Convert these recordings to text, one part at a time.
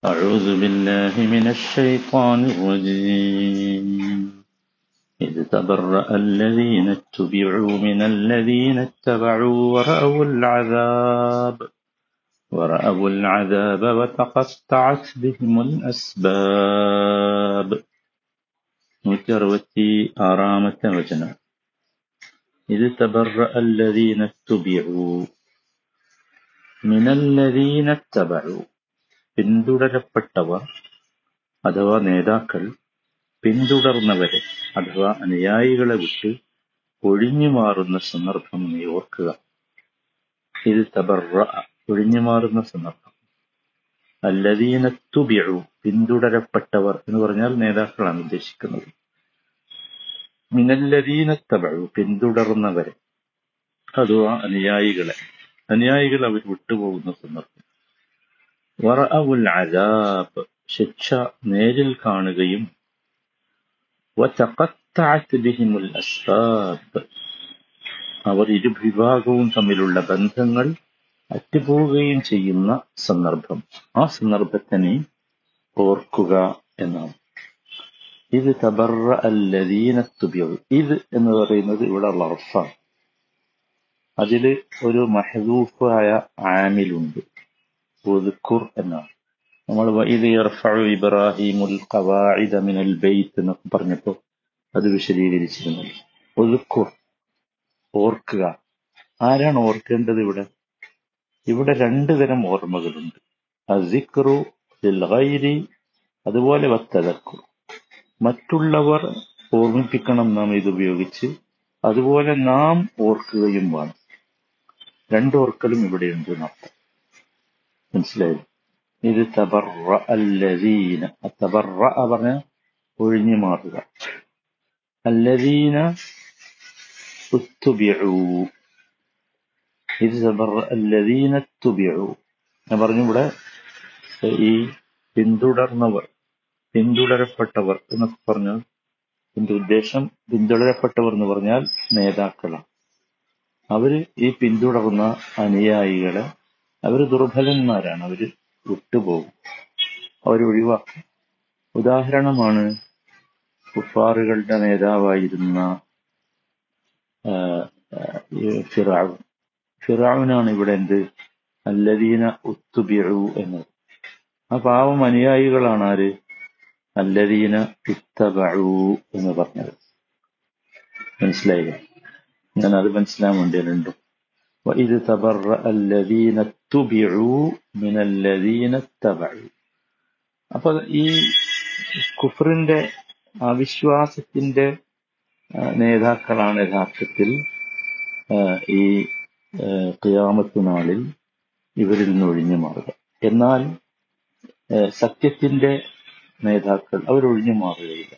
أعوذ بالله من الشيطان الرجيم. إذ تبرأ الذين اتبعوا من الذين اتبعوا ورأوا العذاب ورأوا العذاب وتقطعت بهم الأسباب. نوتي آرامة وجنا. إذ تبرأ الذين اتبعوا من الذين اتبعوا പിന്തുടരപ്പെട്ടവർ അഥവാ നേതാക്കൾ പിന്തുടർന്നവരെ അഥവാ അനുയായികളെ വിട്ട് ഒഴിഞ്ഞു മാറുന്ന സന്ദർഭം നീ ഓർക്കുക. ഇത് തബറ ഒഴിഞ്ഞു മാറുന്ന സന്ദർഭം. അല്ലദീന തുബിഉ പിന്തുടരപ്പെട്ടവർ എന്ന് പറഞ്ഞാൽ നേതാക്കളാണ് ഉദ്ദേശിക്കുന്നത്. മിനല്ലദീന തബഉ പിന്തുടർന്നവരെ അഥവാ അനുയായികളെ. അനുയായികൾ അവർ വിട്ടുപോകുന്ന സന്ദർഭം. വറഅവുൽ അദാബ് ശിക്ഷ നേരിൽ കാണുകയും ബിഹിമുൽ അസ്ബാബ്. അവർ ഇരുവിഭാഗവും തമ്മിലുള്ള ബന്ധങ്ങൾ അറ്റുപോവുകയും ചെയ്യുന്ന സന്ദർഭം. ആ സന്ദർഭത്തിനെ ഓർക്കുക എന്നാണ്. ഇത് തബറ അല്ലദീന തുബിയു ഇത് എന്ന് പറയുന്നത് ഇവിടെ ലർഫാണ് അതിൽ ഒരു മഹദൂഫായ ആമിലുണ്ട്. എന്നാണ്. നമ്മൾ ഇബ്രാഹിമുൽ ഖവാഇദ മിനൽ ബൈത്ത് എന്നൊക്കെ പറഞ്ഞപ്പോൾ അത് വിശദീകരിച്ചിരുന്നു. ഉദ്കുർ ഓർക്കുക. ആരാണ് ഓർക്കേണ്ടത് ഇവിടെ? ഇവിടെ രണ്ടു തരം ഓർമ്മകളുണ്ട്. അസിക്റു ലിൽ ഗൈരി അതുപോലെ വത്തതക്കു മറ്റുള്ളവർ ഓർമ്മിപ്പിക്കണം നാം ഇത് ഉപയോഗിച്ച്. അതുപോലെ നാം ഓർക്കുകയും വേണം. രണ്ടോർക്കലും ഇവിടെയുണ്ട്. എന്നർത്ഥം മനസ്സിലായില്ലേ ഇത് തബറ അല്ലദീന തബറ പറഞ്ഞ ഒഴിഞ്ഞു മാറുക അല്ലദീന ഉത്തുബിഉ ഇത് അല്ലദീന ഞാൻ പറഞ്ഞു ഇവിടെ ഈ പിന്തുടർന്നവർ പിന്തുടരപ്പെട്ടവർ എന്നൊക്കെ പറഞ്ഞാൽ എന്റെ ഉദ്ദേശം പിന്തുടരപ്പെട്ടവർ എന്ന് പറഞ്ഞാൽ നേതാക്കളാണ്. അവർ ഈ പിന്തുടർന്ന അനുയായികളെ അവർ ദുർബലന്മാരാണ്. അവർ വിട്ടുപോകും. അവർ ഒഴിവാക്കും. ഉദാഹരണമാണ് കുഫാറുകളുടെ നേതാവായിരുന്ന ഫിറാവ്. ഫിറാവിനാണ് ഇവിടെ എന്ത്? അല്ലദീന ഉത്തുബിഴു എന്നത്. ആ പാവം അനുയായികളാണ് ആര്? അല്ലദീന ഇത്തബഴു എന്ന് പറഞ്ഞത്. മനസ്സിലായില്ല? ഞാൻ അത് മനസ്സിലാൻ വേണ്ടി രണ്ടും. وإذ تبرأ الذين اتبعوا من الذين اتبعوا അപ്പൊ ഈ കുഫറിന്റെ അവിശ്വാസത്തിന്റെ നേതാക്കളാണ് യഥാർത്ഥത്തിൽ ഈ ഖിയാമത്ത് നാളിൽ ഇവരിൽ നിന്ന് ഒഴിഞ്ഞു മാറുക എന്നാൽ സത്യത്തിന്റെ നേതാക്കൾ അവരൊഴിഞ്ഞു മാറുകയില്ല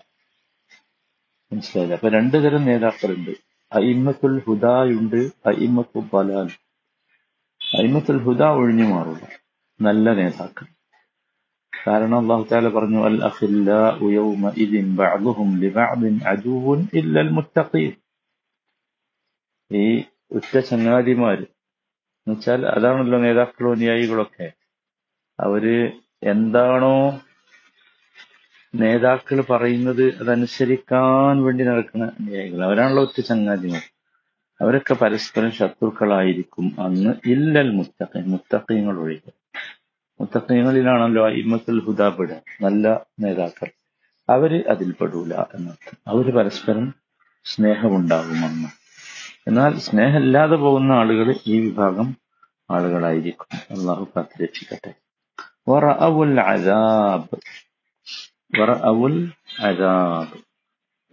മനസ്സിലായില്ല അപ്പൊ രണ്ടു തരം നേതാക്കളുണ്ട് അയിമത്തുൽ ഹുദായുണ്ട് അയിമത്തു ബലാൽ അയിമത്തുൽ ഹുദ ഒഴിഞ്ഞു മാറുക നല്ല നേതാക്കൾ. കാരണം അള്ളാഹു താല പറഞ്ഞു അൽ അഖില്ല ഉയൗമ ഇതിൻ ബഅദുഹും ലിബഅദിൻ അദുവ്വുൻ ഇല്ലൽ മുത്തഖീൻ. ഈ ഉറ്റ ചങ്ങാതിമാര് എന്നുവെച്ചാൽ അതാണല്ലോ നേതാക്കളും അനുയായികളൊക്കെ. അവർ എന്താണോ നേതാക്കൾ പറയുന്നത് അതനുസരിക്കാൻ വേണ്ടി നടക്കുന്ന അനുയായികൾ അവരാണല്ലോ ഒറ്റ ചങ്ങാതിമാർ. അവരൊക്കെ പരസ്പരം ശത്രുക്കളായിരിക്കും. അന്ന് ഇല്ലൽ മുത്തക്കൻ മുത്തക്കയങ്ങൾ ഒഴികെ. മുത്തക്കയങ്ങളിലാണല്ലോ ഇമ്മത്തുൽ ഹുദാബിട നല്ല നേതാക്കൾ. അവർ അതിൽ പെടൂല എന്നർത്ഥം. അവർ പരസ്പരം സ്നേഹമുണ്ടാകുമെന്ന്. എന്നാൽ സ്നേഹമില്ലാതെ പോകുന്ന ആളുകൾ ഈ വിഭാഗം ആളുകളായിരിക്കും. അള്ളാഹു കാത്തുരക്ഷിക്കട്ടെ. അദാബ് വറഅവുൽ അതാബ്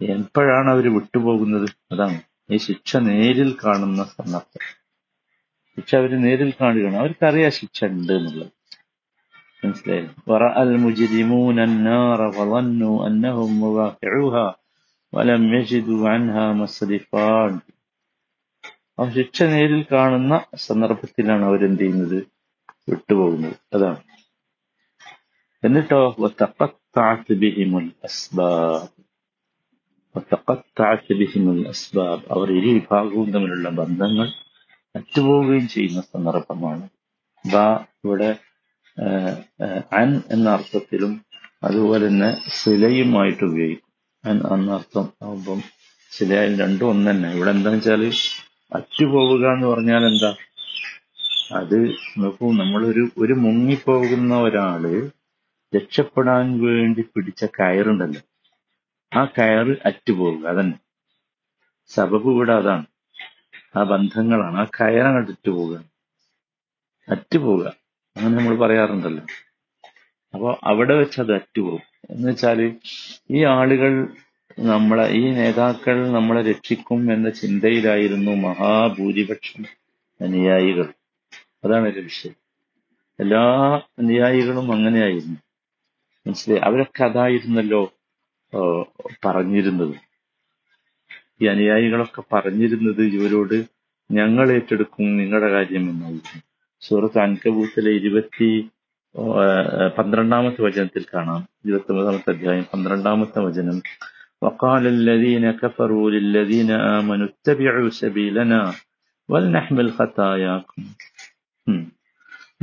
എപ്പോഴാണ് അവർ വിട്ടുപോകുന്നത്? അതാണ്. ഈ ശിക്ഷ നേരിൽ കാണുന്ന സന്ദർഭം ശിക്ഷ അവർ നേരിൽ കാണുകയാണ്. അവർക്കറിയാം ശിക്ഷ ഉണ്ട് എന്നുള്ളത്. മനസ്സിലായില്ലേ വറ അൽ മുജിരിമൂൻ അന്നഹും മുവാഖിഉഹ വലം യജിദു അൻഹ മസ്രിഫാൻ. ആ ശിക്ഷ നേരിൽ കാണുന്ന സന്ദർഭത്തിലാണ് അവരെന്ത് ചെയ്യുന്നത്? വിട്ടുപോകുന്നത്. അതാണ്. എന്നിട്ടോ وتقطعت بهم الأسباب وتقطعت بهم الأسباب അവർ ഇരു വിഭാഗവും തമ്മിലുള്ള ബന്ധങ്ങൾ അറ്റുപോവുകയും ചെയ്യുന്ന സന്ദർഭമാണ് ദാ ഇവിടെ അൻ എന്ന അർത്ഥത്തിലും അതുപോലെ തന്നെ സിലയുമായിട്ട് ഉപയോഗിക്കും അൻ എന്ന അർത്ഥം ആകുമ്പം സിലയായാലും രണ്ടും ഒന്ന് തന്നെ ഇവിടെ എന്താന്ന് വെച്ചാല് അറ്റുപോവുക എന്ന് പറഞ്ഞാൽ എന്താ അത് നോക്കൂ നമ്മളൊരു ഒരു മുങ്ങിപ്പോകുന്ന ഒരാള് രക്ഷപ്പെടാൻ വേണ്ടി പിടിച്ച കയറുണ്ടല്ലോ. ആ കയറ് അറ്റുപോവുക അതന്നെ. സബബ് ഇവിടെ അതാണ്. ആ ബന്ധങ്ങളാണ്. ആ കയറാണ് അറ്റുപോവുക. അറ്റുപോവുക. അങ്ങനെ നമ്മൾ പറയാറുണ്ടല്ലോ. അപ്പൊ അവിടെ വെച്ച് അത് അറ്റുപോകും. എന്ന് വെച്ചാൽ ഈ ആളുകൾ നമ്മളെ ഈ നേതാക്കൾ നമ്മളെ രക്ഷിക്കും എന്ന ചിന്തയിലായിരുന്നു മഹാഭൂരിപക്ഷം അനുയായികൾ. അതാണ് ഒരു വിഷയം. എല്ലാ അനുയായികളും അങ്ങനെയായിരുന്നു. മനസ്സിലായി അവരൊക്കെ അതായിരുന്നല്ലോ ആ, പറഞ്ഞിരുന്നത് ഈ അനുയായികളൊക്കെ പറഞ്ഞിരുന്നത് ഇവരോട് ഞങ്ങൾ ഏറ്റെടുക്കും നിങ്ങളുടെ കാര്യം എന്നായിരുന്നു സൂറത്ത് അൻകബൂത്തിലെ ഇരുപത്തി ആ, പന്ത്രണ്ടാമത്തെ വചനത്തിൽ കാണാം ഇരുപത്തി ഒമ്പതാമത്തെ അധ്യായം പന്ത്രണ്ടാമത്തെ വചനം وقال الذين كفروا للذين آمنوا اتبعوا سبيلنا ولنحمل خطاياكم هم.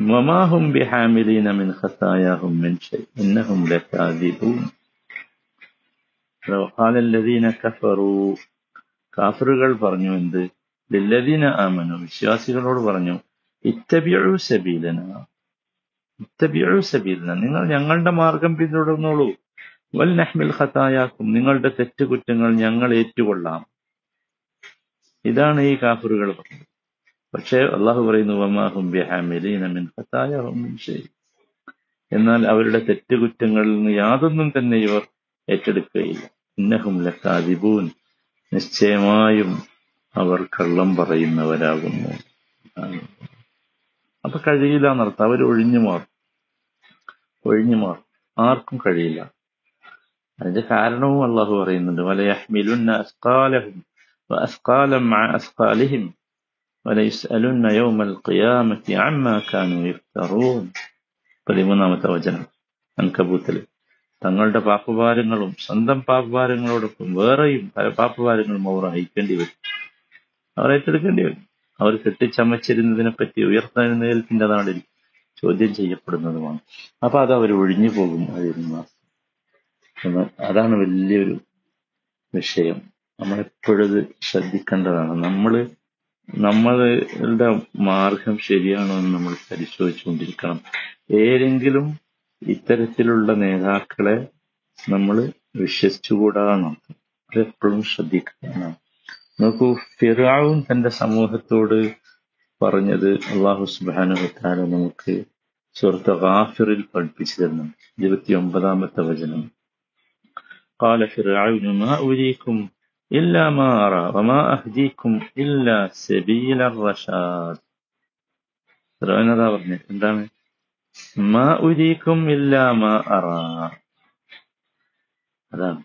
وما هم بحاملين من خطاياهم من شيء إنهم لكاذبون وقال الذين كفروا കാഫറുകൾ പറഞ്ഞു എന്ത് ലില്ലദീന ആമനു വിശ്വാസികളോട് പറഞ്ഞു ഇത്തബിഴു സബീലന ഇത്തബിഴു സബീലന നിങ്ങൾ ഞങ്ങളുടെ മാർഗം പിന്തുടർന്നോളൂ വൽ നഹ്മിൽ ഖതായാക്കും നിങ്ങളുടെ തെറ്റുകുറ്റങ്ങൾ ഞങ്ങൾ ഏറ്റുകൊള്ളാം ഇതാണ് ഈ കാഫറുകൾ പറഞ്ഞത് പക്ഷേ അള്ളാഹു പറയുന്നു വമാഹും എന്നാൽ അവരുടെ തെറ്റുകുറ്റങ്ങളിൽ നിന്ന് യാതൊന്നും തന്നെ ഇവർ ഏറ്റെടുക്കുകയില്ല. ഇന്നഹും ലക്കാതിബൂൻ നിശ്ചയമായും അവർ കള്ളം പറയുന്നവരാകുന്നു. അപ്പൊ കഴിയില്ല എന്നർത്ഥം. അവർ ഒഴിഞ്ഞു മാറും. ഒഴിഞ്ഞു മാറും. ആർക്കും കഴിയില്ല. അതിന്റെ കാരണവും അള്ളാഹു പറയുന്നുണ്ട്. വലയഹ്മിലുന്ന അസ്കാലഹും അസ്കാലം അസ്കാലിഹിം വലയുസ്അലുന്ന യൗമൽ ഖിയാമത്തി അമ്മ കാനു യഫ്തറൂൻ പതിമൂന്നാമത്തെ വചനം. അൻകബൂത്തിൽ. തങ്ങളുടെ പാപ്പഭാരങ്ങളും സ്വന്തം പാപ്പഭാരങ്ങളോടൊപ്പം വേറെയും പല പാപ്പഭാരങ്ങളും അവർ അയക്കേണ്ടി വരും. അവർ ഏറ്റെടുക്കേണ്ടി വരും. അവർ കെട്ടിച്ചമച്ചിരുന്നതിനെ പറ്റി ഉയർത്തെഴുന്നേൽപ്പിന്റെ നാളിൽ ചോദ്യം ചെയ്യപ്പെടുന്നതുമാണ്. അപ്പൊ അത് അവർ ഒഴിഞ്ഞു പോകും. അതിരുന്ന അതാണ് വലിയൊരു വിഷയം. നമ്മളെപ്പോഴും ശ്രദ്ധിക്കേണ്ടതാണ്. നമ്മൾ നമ്മളുടെ മാർഗം ശരിയാണോ എന്ന് നമ്മൾ പരിശോധിച്ചുകൊണ്ടിരിക്കണം ഏതെങ്കിലും ഇത്തരത്തിലുള്ള നേതാക്കളെ നമ്മൾ വിശ്വസിച്ചുകൂടാണ് അതെപ്പോഴും ശ്രദ്ധിക്കണം നോക്കൂ ഫിറാവും തന്റെ സമൂഹത്തോട് പറഞ്ഞത് അള്ളാഹു സുബാനുഹത്താല നമുക്ക് സുഹൃത്ത് ഗാഫിറിൽ പഠിപ്പിച്ചു തരുന്നു ഇരുപത്തി ഒമ്പതാമത്തെ വചനം قال فرعون ما أريكم إلا ما أرى وما أهديكم إلا سبيل الرشاد ഫിറോൻ അതാ പറഞ്ഞത് എന്താണ് മാ ഉരീക്കും ഇല്ല മാ അറ അതാണ്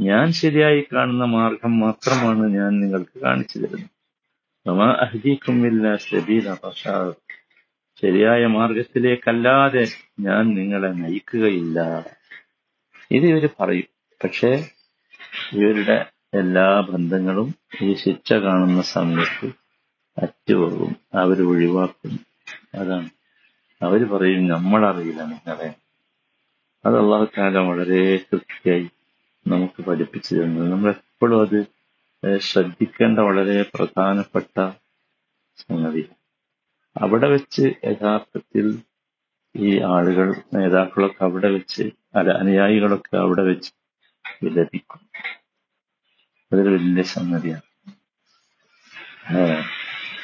ഞാൻ ശരിയായി കാണുന്ന മാർഗം മാത്രമാണ് ഞാൻ നിങ്ങൾക്ക് കാണിച്ചു തരുന്നത് വമാ അഹ്ദീക്കും ഇല്ല സബീല റഷാദ് ശരിയായ മാർഗത്തിലേക്കല്ലാതെ ഞാൻ നിങ്ങളെ നയിക്കുകയില്ല ഇത് ഇവര് പറയും പക്ഷേ ഇവരുടെ എല്ലാ ബന്ധങ്ങളും ഈ ശിക്ഷ കാണുന്ന സമയത്ത് അറ്റുപോകും അവർ ഒഴിവാക്കും. അതാണ്. അവർ പറയും നമ്മളറിയില്ല നിങ്ങളെ. അത് അള്ളാഹു താല വളരെ കൃത്യമായി നമുക്ക് പഠിപ്പിച്ചു തരുന്നത് നമ്മൾ എപ്പോഴും അത് ശ്രദ്ധിക്കേണ്ട വളരെ പ്രധാനപ്പെട്ട സംഗതി. അവിടെ വെച്ച് യഥാർത്ഥത്തിൽ ഈ ആളുകൾ നേതാക്കളൊക്കെ അവിടെ വെച്ച് അല്ല അനുയായികളൊക്കെ അവിടെ വെച്ച് വിലപിക്കും അതൊരു വലിയ സംഗതിയാണ്. ഏഹ്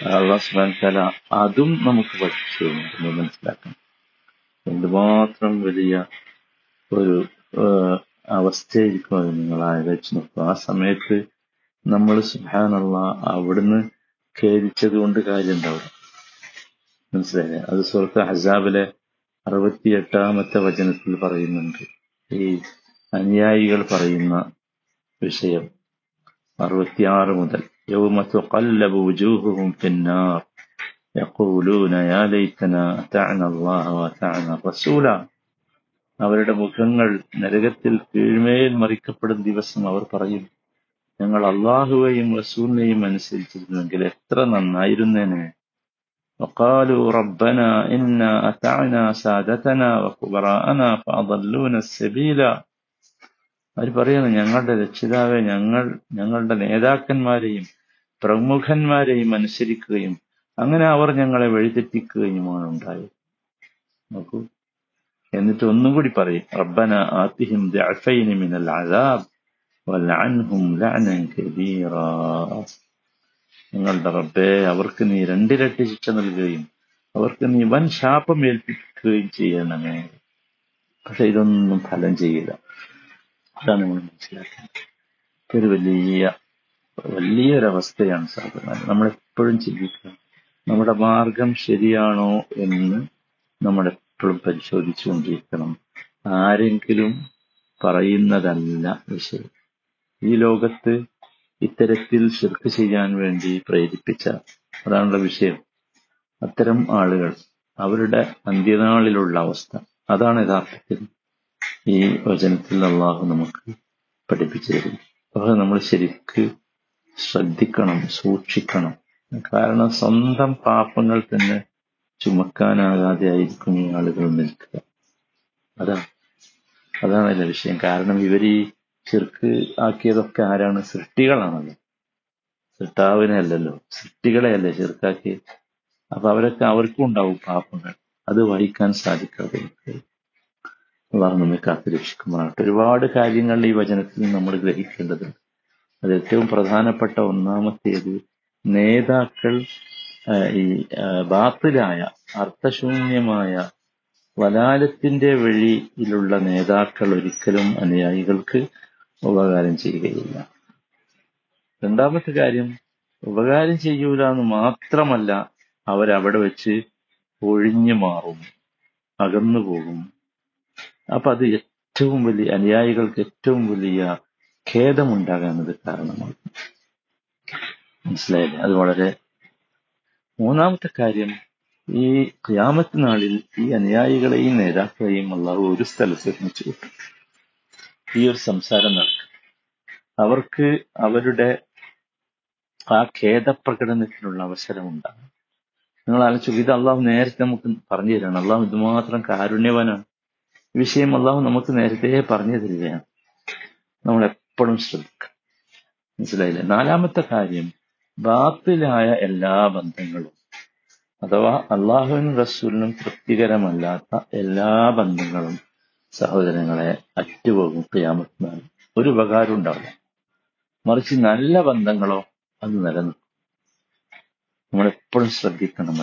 അള്ളാഹു സുബ്ഹാനഹു വ തആല അതും നമുക്ക് പഠിച്ചു മനസ്സിലാക്കണം. എന്തുമാത്രം വലിയ ഒരു അവസ്ഥയായിരിക്കും അത് നിങ്ങൾ ആലോചിച്ച് നോക്കുക. ആ സമയത്ത് നമ്മൾ സുഹാനുള്ള അവിടുന്ന് ഖേദിച്ചത് കൊണ്ട് കാര്യം ഉണ്ടാവില്ല മനസ്സിലായില്ലേ? അത് സുഹൃത്ത് ഹസാബിലെ അറുപത്തി എട്ടാമത്തെ വചനത്തിൽ പറയുന്നുണ്ട്. ഈ അനുയായികൾ പറയുന്ന വിഷയം. അറുപത്തിയാറ് മുതൽ يوم تقلب وجوههم في النار يقولون يا ليتنا أطعنا الله وأطعنا الرسول അവരുടെ മുഖങ്ങൾ നരകത്തിൽ കീഴ്മേൽ മറിക്കപ്പെടുന്ന ദിവസം അവർ പറയും ഞങ്ങൾ അള്ളാഹുവെയും റസൂലിനെയും അനുസരിച്ചിരുന്നെങ്കിൽ എത്ര നന്നായിരുന്നേനെ وقالوا ربنا إنا أطعنا سادتنا وكبراءنا فأضلونا السبيل അവർ പറയുന്നു ഞങ്ങളുടെ രക്ഷിതാവെ ഞങ്ങൾ ഞങ്ങളുടെ നേതാക്കന്മാരെയും പ്രമുഖന്മാരെയും അനുസരിക്കുകയും അങ്ങനെ അവർ ഞങ്ങളെ വഴിതെറ്റിക്കുകയുമാണ് ഉണ്ടായത്. നോക്കൂ. എന്നിട്ട് ഒന്നും കൂടി പറയും റബ്ബന ആത്തിഹിം ദഅഫൈനി മിനൽ അദാബ് ലഅനൻ നിങ്ങളുടെ റബ്ബേ അവർക്ക് നീ രണ്ടിരട്ടി ശിക്ഷ നൽകുകയും അവർക്ക് നീ വൻ ശാപം ഏൽപ്പിക്കുകയും ചെയ്യണമേ. പക്ഷെ ഇതൊന്നും ഫലം ചെയ്യില്ല. അതാണ് നമ്മൾ മനസ്സിലാക്കേണ്ടത്. ഒരു വലിയ വലിയൊരവസ്ഥയാണ് സാധാരണ നമ്മളെപ്പോഴും ചിന്തിക്കുക നമ്മുടെ മാർഗം ശരിയാണോ എന്ന് നമ്മളെപ്പോഴും പരിശോധിച്ചുകൊണ്ടിരിക്കണം. ആരെങ്കിലും പറയുന്നതല്ല വിഷയം. ഈ ലോകത്ത് ഇത്തരത്തിൽ ശിർക്ക് ചെയ്യാൻ വേണ്ടി പ്രേരിപ്പിച്ച അതാണുള്ള വിഷയം. അത്തരം ആളുകൾ അവരുടെ അന്ത്യനാളിലുള്ള അവസ്ഥ അതാണ് യഥാർത്ഥത്തിൽ ഈ വചനത്തിൽ അള്ളാഹു നമുക്ക് പഠിപ്പിച്ചു തരും. അപ്പോൾ നമ്മൾ ശരിക്ക് ശ്രദ്ധിക്കണം സൂക്ഷിക്കണം. കാരണം സ്വന്തം പാപങ്ങൾ തന്നെ ചുമക്കാനാകാതെ ആയിരിക്കും ഈ ആളുകൾ നിൽക്കുക. അതാ അതാണ് അതിന്റെ വിഷയം. കാരണം ഇവർ ഈ ചെറുക്ക് ആക്കിയതൊക്കെ ആരാണ്? സൃഷ്ടികളാണല്ലോ. സൃഷ്ടാവിനെ അല്ലല്ലോ. സൃഷ്ടികളെ സൃഷ്ടികളെയല്ലേ ചെറുക്കാക്കിയത് അപ്പൊ അവരൊക്കെ അവർക്കും ഉണ്ടാവും പാപങ്ങൾ. അത് വഹിക്കാൻ സാധിക്കാതെ അള്ളാഹു നമ്മെ കാത്തു രക്ഷിക്കുമാറാകട്ടെ ഒരുപാട് കാര്യങ്ങൾ ഈ വചനത്തിൽ നമ്മൾ ഗ്രഹിക്കേണ്ടതുണ്ട്. അത് ഏറ്റവും പ്രധാനപ്പെട്ട ഒന്നാമത്തേത് നേതാക്കൾ ഈ ബാത്തിലായ അർത്ഥശൂന്യമായ വലാലത്തിന്റെ വഴിയിലുള്ള നേതാക്കൾ ഒരിക്കലും അനുയായികൾക്ക് ഉപകാരം ചെയ്യുകയില്ല. രണ്ടാമത്തെ കാര്യം ഉപകാരം ചെയ്യൂല എന്ന് മാത്രമല്ല അവരവിടെ വെച്ച് ഒഴിഞ്ഞു മാറും അകന്നു പോകും. അപ്പൊ അത് ഏറ്റവും വലിയ അനുയായികൾക്ക് ഏറ്റവും വലിയ ഖേദമുണ്ടാകാൻ അത് കാരണമാണ്. മനസ്സിലായില്ലേ? അത് വളരെ മൂന്നാമത്തെ കാര്യം ഈ ക്യാമത്ത് നാളിൽ ഈ അനുയായികളെയും നേതാക്കളെയും അള്ളാഹു ഒരു സ്ഥലത്ത് ഒരുമിച്ച് കിട്ടും ഈ ഒരു സംസാരം നടക്കും. അവർക്ക് അവരുടെ ആ ഖേദപ്രകടനത്തിനുള്ള അവസരം ഉണ്ടാകും നിങ്ങൾ ആലോചിച്ചു ഇത് അള്ളാഹു നേരത്തെ നമുക്ക് പറഞ്ഞു തരാണ് അള്ളാഹു ഇതുമാത്രം കാരുണ്യവാനാണ്. വിഷയം അള്ളാഹു നമുക്ക് നേരത്തെ പറഞ്ഞു തരികയാണ്. നമ്മൾ എപ്പോഴും ശ്രദ്ധിക്കുക. മനസ്സിലായില്ലേ? നാലാമത്തെ കാര്യം ബാത്തിലായ എല്ലാ ബന്ധങ്ങളും അഥവാ അള്ളാഹുവിനും റസൂലിനും തൃപ്തികരമല്ലാത്ത എല്ലാ ബന്ധങ്ങളും സഹോദരങ്ങളെ അറ്റുപോകും ക്യാമത്തിനാൽ ഒരു ഉപകാരം ഉണ്ടാവില്ല. മറിച്ച് നല്ല ബന്ധങ്ങളോ അത് നിലനിൽക്കും. നമ്മൾ എപ്പോഴും ശ്രദ്ധിക്കണം.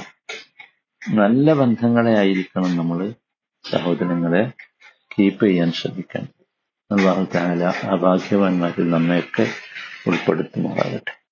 നല്ല ബന്ധങ്ങളെ ആയിരിക്കണം നമ്മൾ സഹോദരങ്ങളെ കീപ്പ് ചെയ്യാൻ ശ്രമിക്കണം അള്ളാഹു താല ആ ഭാഗ്യവാന്മാരിൽ നമ്മയൊക്കെ ഉൾപ്പെടുത്തുമാറാകട്ടെ.